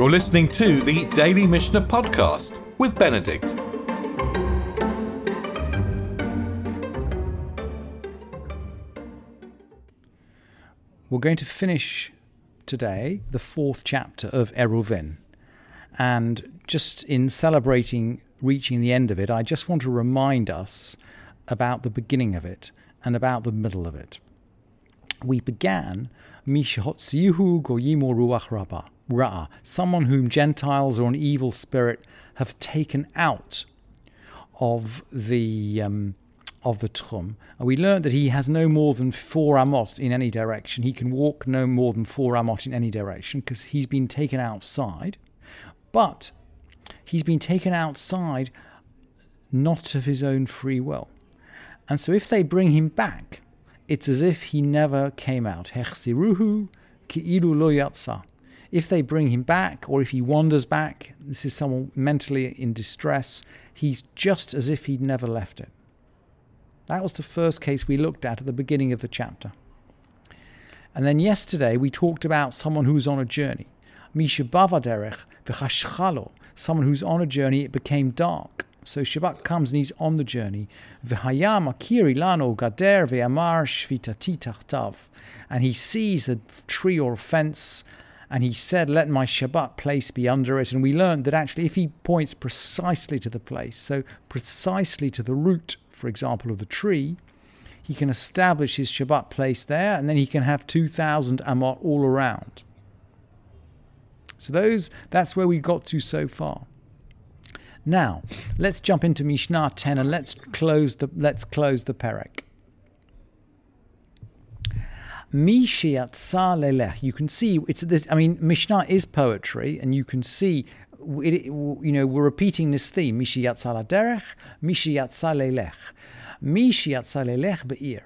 You're listening to the Daily Mishnah Podcast with Benedict. We're going to finish today the fourth chapter of Eruvin. And just in celebrating reaching the end of it, I just want to remind us about the beginning of it and about the middle of it. We began Mishahotzihu Goyimo Ruach Rabba, Ra, someone whom Gentiles or an evil spirit have taken out of the um, of the Tchum. And we learned that he has no more than four amot in any direction. He can walk no more than four amot in any direction because he's been taken outside. But he's been taken outside not of his own free will. And so if they bring him back, it's as if he never came out. If they bring him back, or if he wanders back, this is someone mentally in distress, he's just as if he'd never left it. That was the first case we looked at at the beginning of the chapter. And then yesterday we talked about someone who's on a journey. Misha Bavaderech v'chashchalo, someone who's on a journey, it became dark. So Shabbat comes and he's on the journey. V'hayam akiri lano gader ve'amar shvitati tachtav. And he sees a tree or a fence and he said, Let my Shabbat place be under it. And we learned that actually, if he points precisely to the place, so precisely to the root, for example, of the tree, he can establish his Shabbat place there, and then he can have 2,000 Amot all around. So those that's where we got to so far. Now, let's jump into Mishnah 10 and let's close the let's close the perek. You can see it's this. I mean, Mishnah is poetry, and you can see. It, you know, we're repeating this theme. Mishiatsa la derech, Mishiatsa lelech, Mishiatsa lelech be'ir.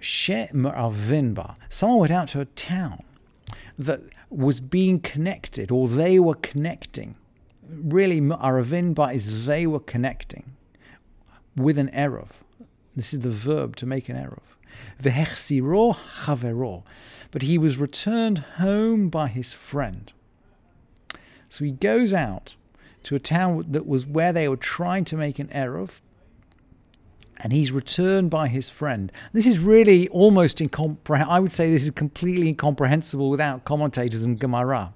She me'avinba. Someone went out to a town that was being connected, or they were connecting. Really, me'avinba is they were connecting with an erev. This is the verb to make an erev. Vehechsiro chavero. But he was returned home by his friend. So he goes out to a town that was where they were trying to make an erev, and he's returned by his friend. This is really almost incomprehensible. I would say this is completely incomprehensible without commentators and Gemara.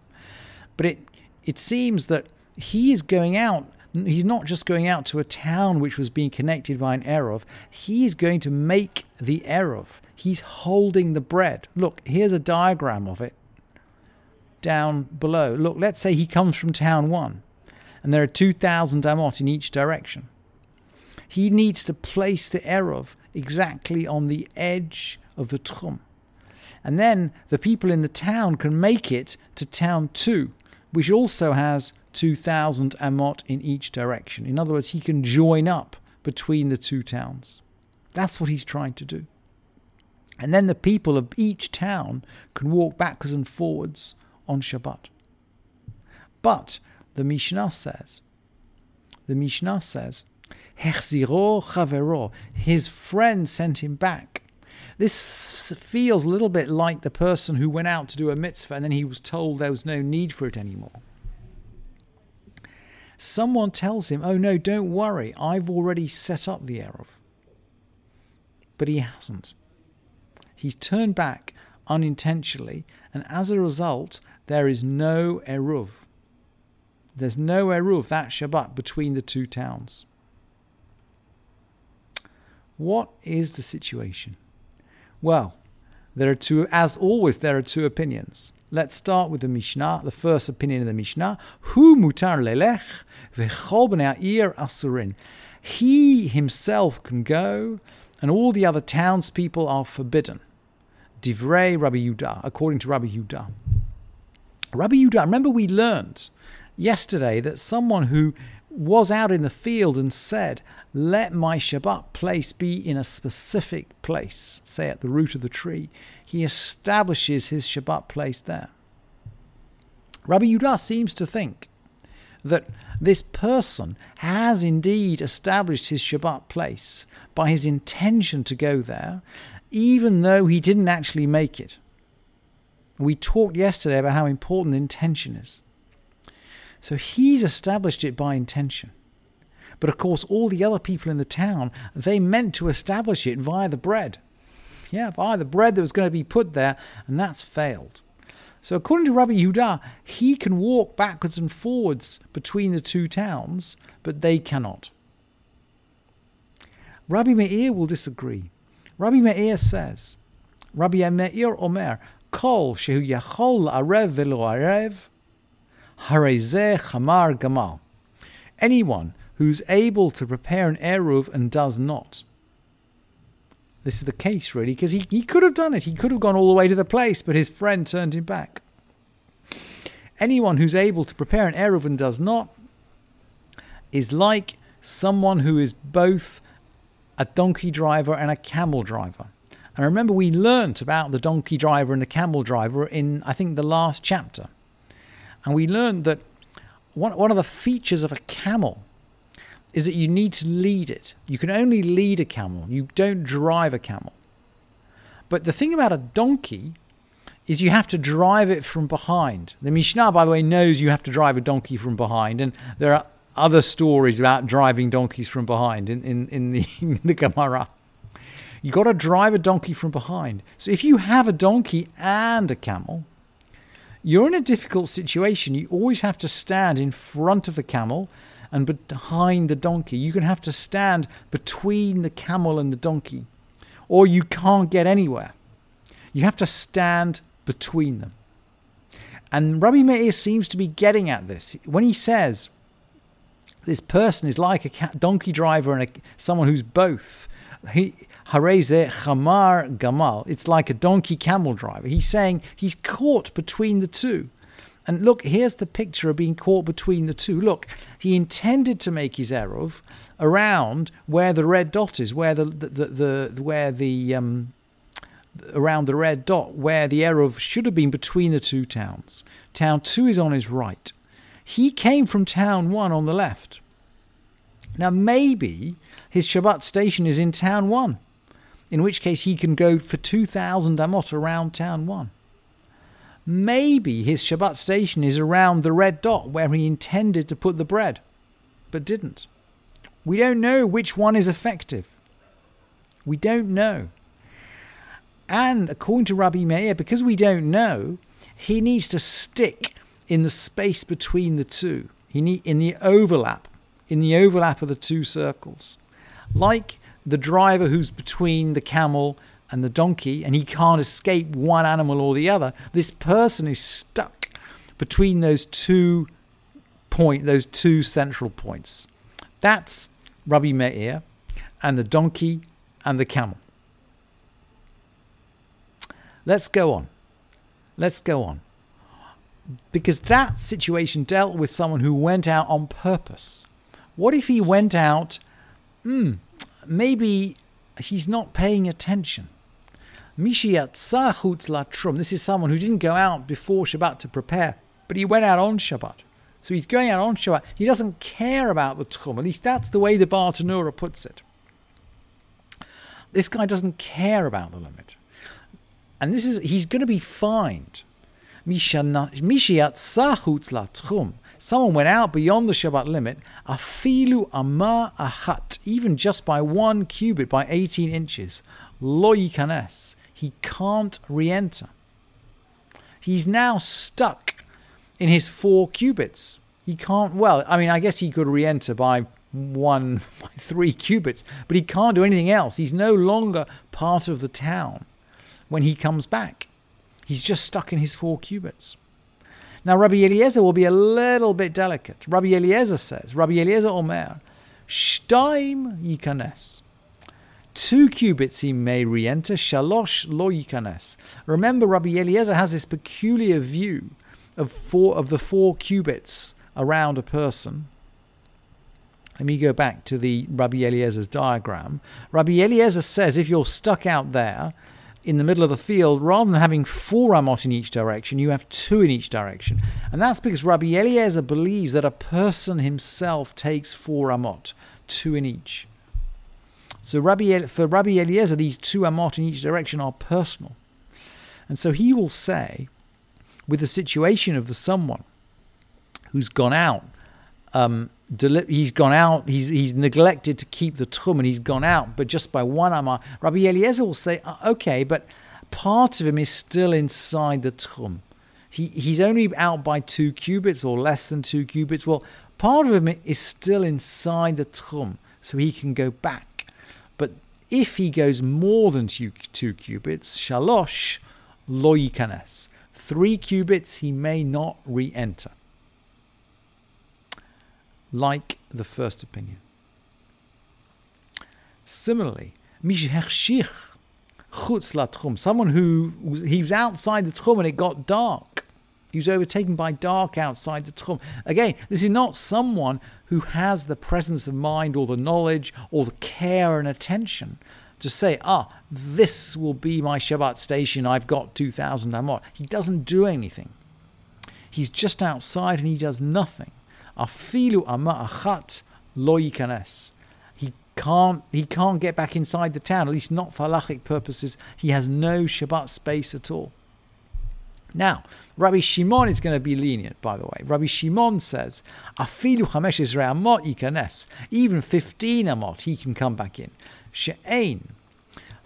But it it seems that he is going out he's not just going out to a town which was being connected by an Erev, he is going to make the Erev. He's holding the bread. Look, here's a diagram of it down below. Look, let's say he comes from town one, and there are 2,000 Amot in each direction. He needs to place the Erev exactly on the edge of the Tchum. And then the people in the town can make it to town two, which also has 2,000 amot in each direction. In other words, he can join up between the two towns. That's what he's trying to do. And then the people of each town can walk backwards and forwards on Shabbat. But the Mishnah says, the Mishnah says, his friend sent him back. This feels a little bit like the person who went out to do a mitzvah and then he was told there was no need for it anymore. Someone tells him, Oh no, don't worry, I've already set up the Erev. But he hasn't. He's turned back unintentionally, and as a result, there is no Eruv. There's no Eruv, that Shabbat, between the two towns. What is the situation? Well, there are two, as always, there are two opinions. Let's start with the Mishnah, the first opinion of the Mishnah. Hu mutar lelech v'chol ir asurin. He himself can go, and all the other townspeople are forbidden. Divrei Rabbi Yudah, according to Rabbi Yudah. Rabbi Yudah, remember we learned yesterday that someone who was out in the field and said, Let my Shabbat place be in a specific place, say at the root of the tree, he establishes his Shabbat place there. Rabbi Yudah seems to think that this person has indeed established his Shabbat place by his intention to go there, even though he didn't actually make it. We talked yesterday about how important intention is. So he's established it by intention. But of course, all the other people in the town, they meant to establish it via the bread. Yeah, via the bread that was going to be put there, and that's failed. So according to Rabbi Yehuda, he can walk backwards and forwards between the two towns, but they cannot. Rabbi Meir will disagree. Rabbi Meir says, Rabbi Meir Omer, Kol shehu yachol arev velo arev, harezeh chamar gamal. Anyone who's able to prepare an eruv and does not. This is the case, really, because he, he could have done it. He could have gone all the way to the place, but his friend turned him back. Anyone who's able to prepare an eruv and does not is like someone who is both a donkey driver and a camel driver. And remember, we learnt about the donkey driver and the camel driver in, I think, the last chapter. And we learned that one, one of the features of a camel is that you need to lead it. You can only lead a camel, you don't drive a camel. But the thing about a donkey is you have to drive it from behind. The Mishnah, by the way, knows you have to drive a donkey from behind, and there are other stories about driving donkeys from behind in, in, in the, in the Gemara. You've got to drive a donkey from behind. So if you have a donkey and a camel, you're in a difficult situation. You always have to stand in front of the camel and behind the donkey. You can have to stand between the camel and the donkey, or you can't get anywhere. You have to stand between them. And Rabbi Meir seems to be getting at this when he says this person is like a donkey driver and a, someone who's both. He hareze chamar gamal. It's like a donkey camel driver. He's saying he's caught between the two. And look, here's the picture of being caught between the two. Look, he intended to make his eruv around where the red dot is, where the the, the, the where the um, around the red dot, where the eruv should have been between the two towns. Town two is on his right. He came from town one on the left. Now maybe his Shabbat station is in town one, in which case he can go for two thousand amot around town one. Maybe his Shabbat station is around the red dot where he intended to put the bread, but didn't. We don't know which one is effective. We don't know. And according to Rabbi Meir, because we don't know, he needs to stick in the space between the two. He need in the overlap, in the overlap of the two circles. Like the driver who's between the camel and the donkey, and he can't escape one animal or the other. This person is stuck between those two point, those two central points. That's Rabbi Meir and the donkey and the camel. Let's go on. Let's go on. Because that situation dealt with someone who went out on purpose. What if he went out, hmm, maybe he's not paying attention? Mishiat Sahut Latchum. This is someone who didn't go out before Shabbat to prepare, but he went out on Shabbat. So he's going out on Shabbat. He doesn't care about the Tchum. At least that's the way the Bartanura puts it. This guy doesn't care about the limit. And this is he's going to be fined. Mishiat Sahut Latchum. Someone went out beyond the Shabbat limit, afilu amar achat, even just by one cubit, by 18 inches, lo yikanes he can't re enter. He's now stuck in his four cubits. He can't, well, I mean, I guess he could re enter by one, by three cubits, but he can't do anything else. He's no longer part of the town when he comes back. He's just stuck in his four cubits. Now, Rabbi Eliezer will be a little bit delicate. Rabbi Eliezer says, Rabbi Eliezer Omer, Shtaim yikanes. Two cubits he may re-enter, shalosh lo yikanes. Remember, Rabbi Eliezer has this peculiar view of four of the four cubits around a person. Let me go back to the Rabbi Eliezer's diagram. Rabbi Eliezer says if you're stuck out there in the middle of the field, rather than having four amot in each direction, you have two in each direction. And that's because Rabbi Eliezer believes that a person himself takes four amot, two in each. So Rabbi, for Rabbi Eliezer, these two amot in each direction are personal. And so he will say, with the situation of the someone who's gone out. Um, deli- he's gone out. He's he's neglected to keep the tchum, and he's gone out. But just by one amah, Rabbi Eliezer will say, uh, okay, but part of him is still inside the tchum. He he's only out by two cubits or less than two cubits. Well, part of him is still inside the tchum, so he can go back. If he goes more than two, two cubits, shalosh lo yikanes. Three cubits, he may not re-enter like the first opinion. Similarly, someone who he was outside the tchum and it got dark. He was overtaken by dark outside the tchum. Again, this is not someone who has the presence of mind or the knowledge or the care and attention to say, ah, this will be my Shabbat station. I've got 2,000 amot. He doesn't do anything. He's just outside and he does nothing. Afilu ama achat lo yikanes. He can't, he can't get back inside the town, at least not for halachic purposes. He has no Shabbat space at all. Now, Rabbi Shimon is going to be lenient, by the way. Rabbi Shimon says, Afilu chamesh amot yikanes. Even 15 amot, he can come back in. She'ein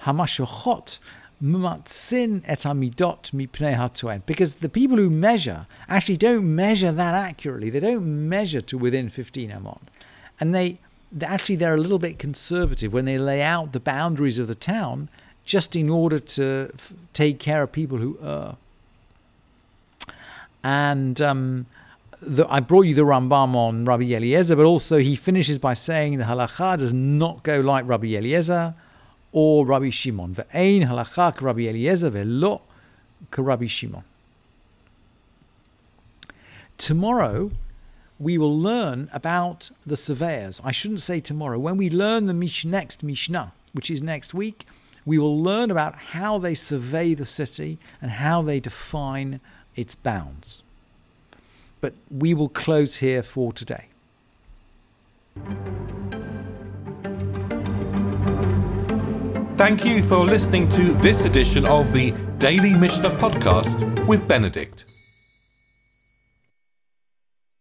hamashochot mumatzin et amidot mipnei. Because the people who measure actually don't measure that accurately. They don't measure to within 15 amot. And they actually they're a little bit conservative when they lay out the boundaries of the town just in order to f- take care of people who err. And um, the, I brought you the Rambam on Rabbi Eliezer, but also he finishes by saying the halacha does not go like Rabbi Eliezer or Rabbi Shimon. Ve'ein halacha Rabbi Eliezer ve'lo Rabbi Shimon. Tomorrow, we will learn about the surveyors. I shouldn't say tomorrow. When we learn the mish- next Mishnah, which is next week, we will learn about how they survey the city and how they define its bounds. But we will close here for today. Thank you for listening to this edition of the Daily Mishnah Podcast with Benedict.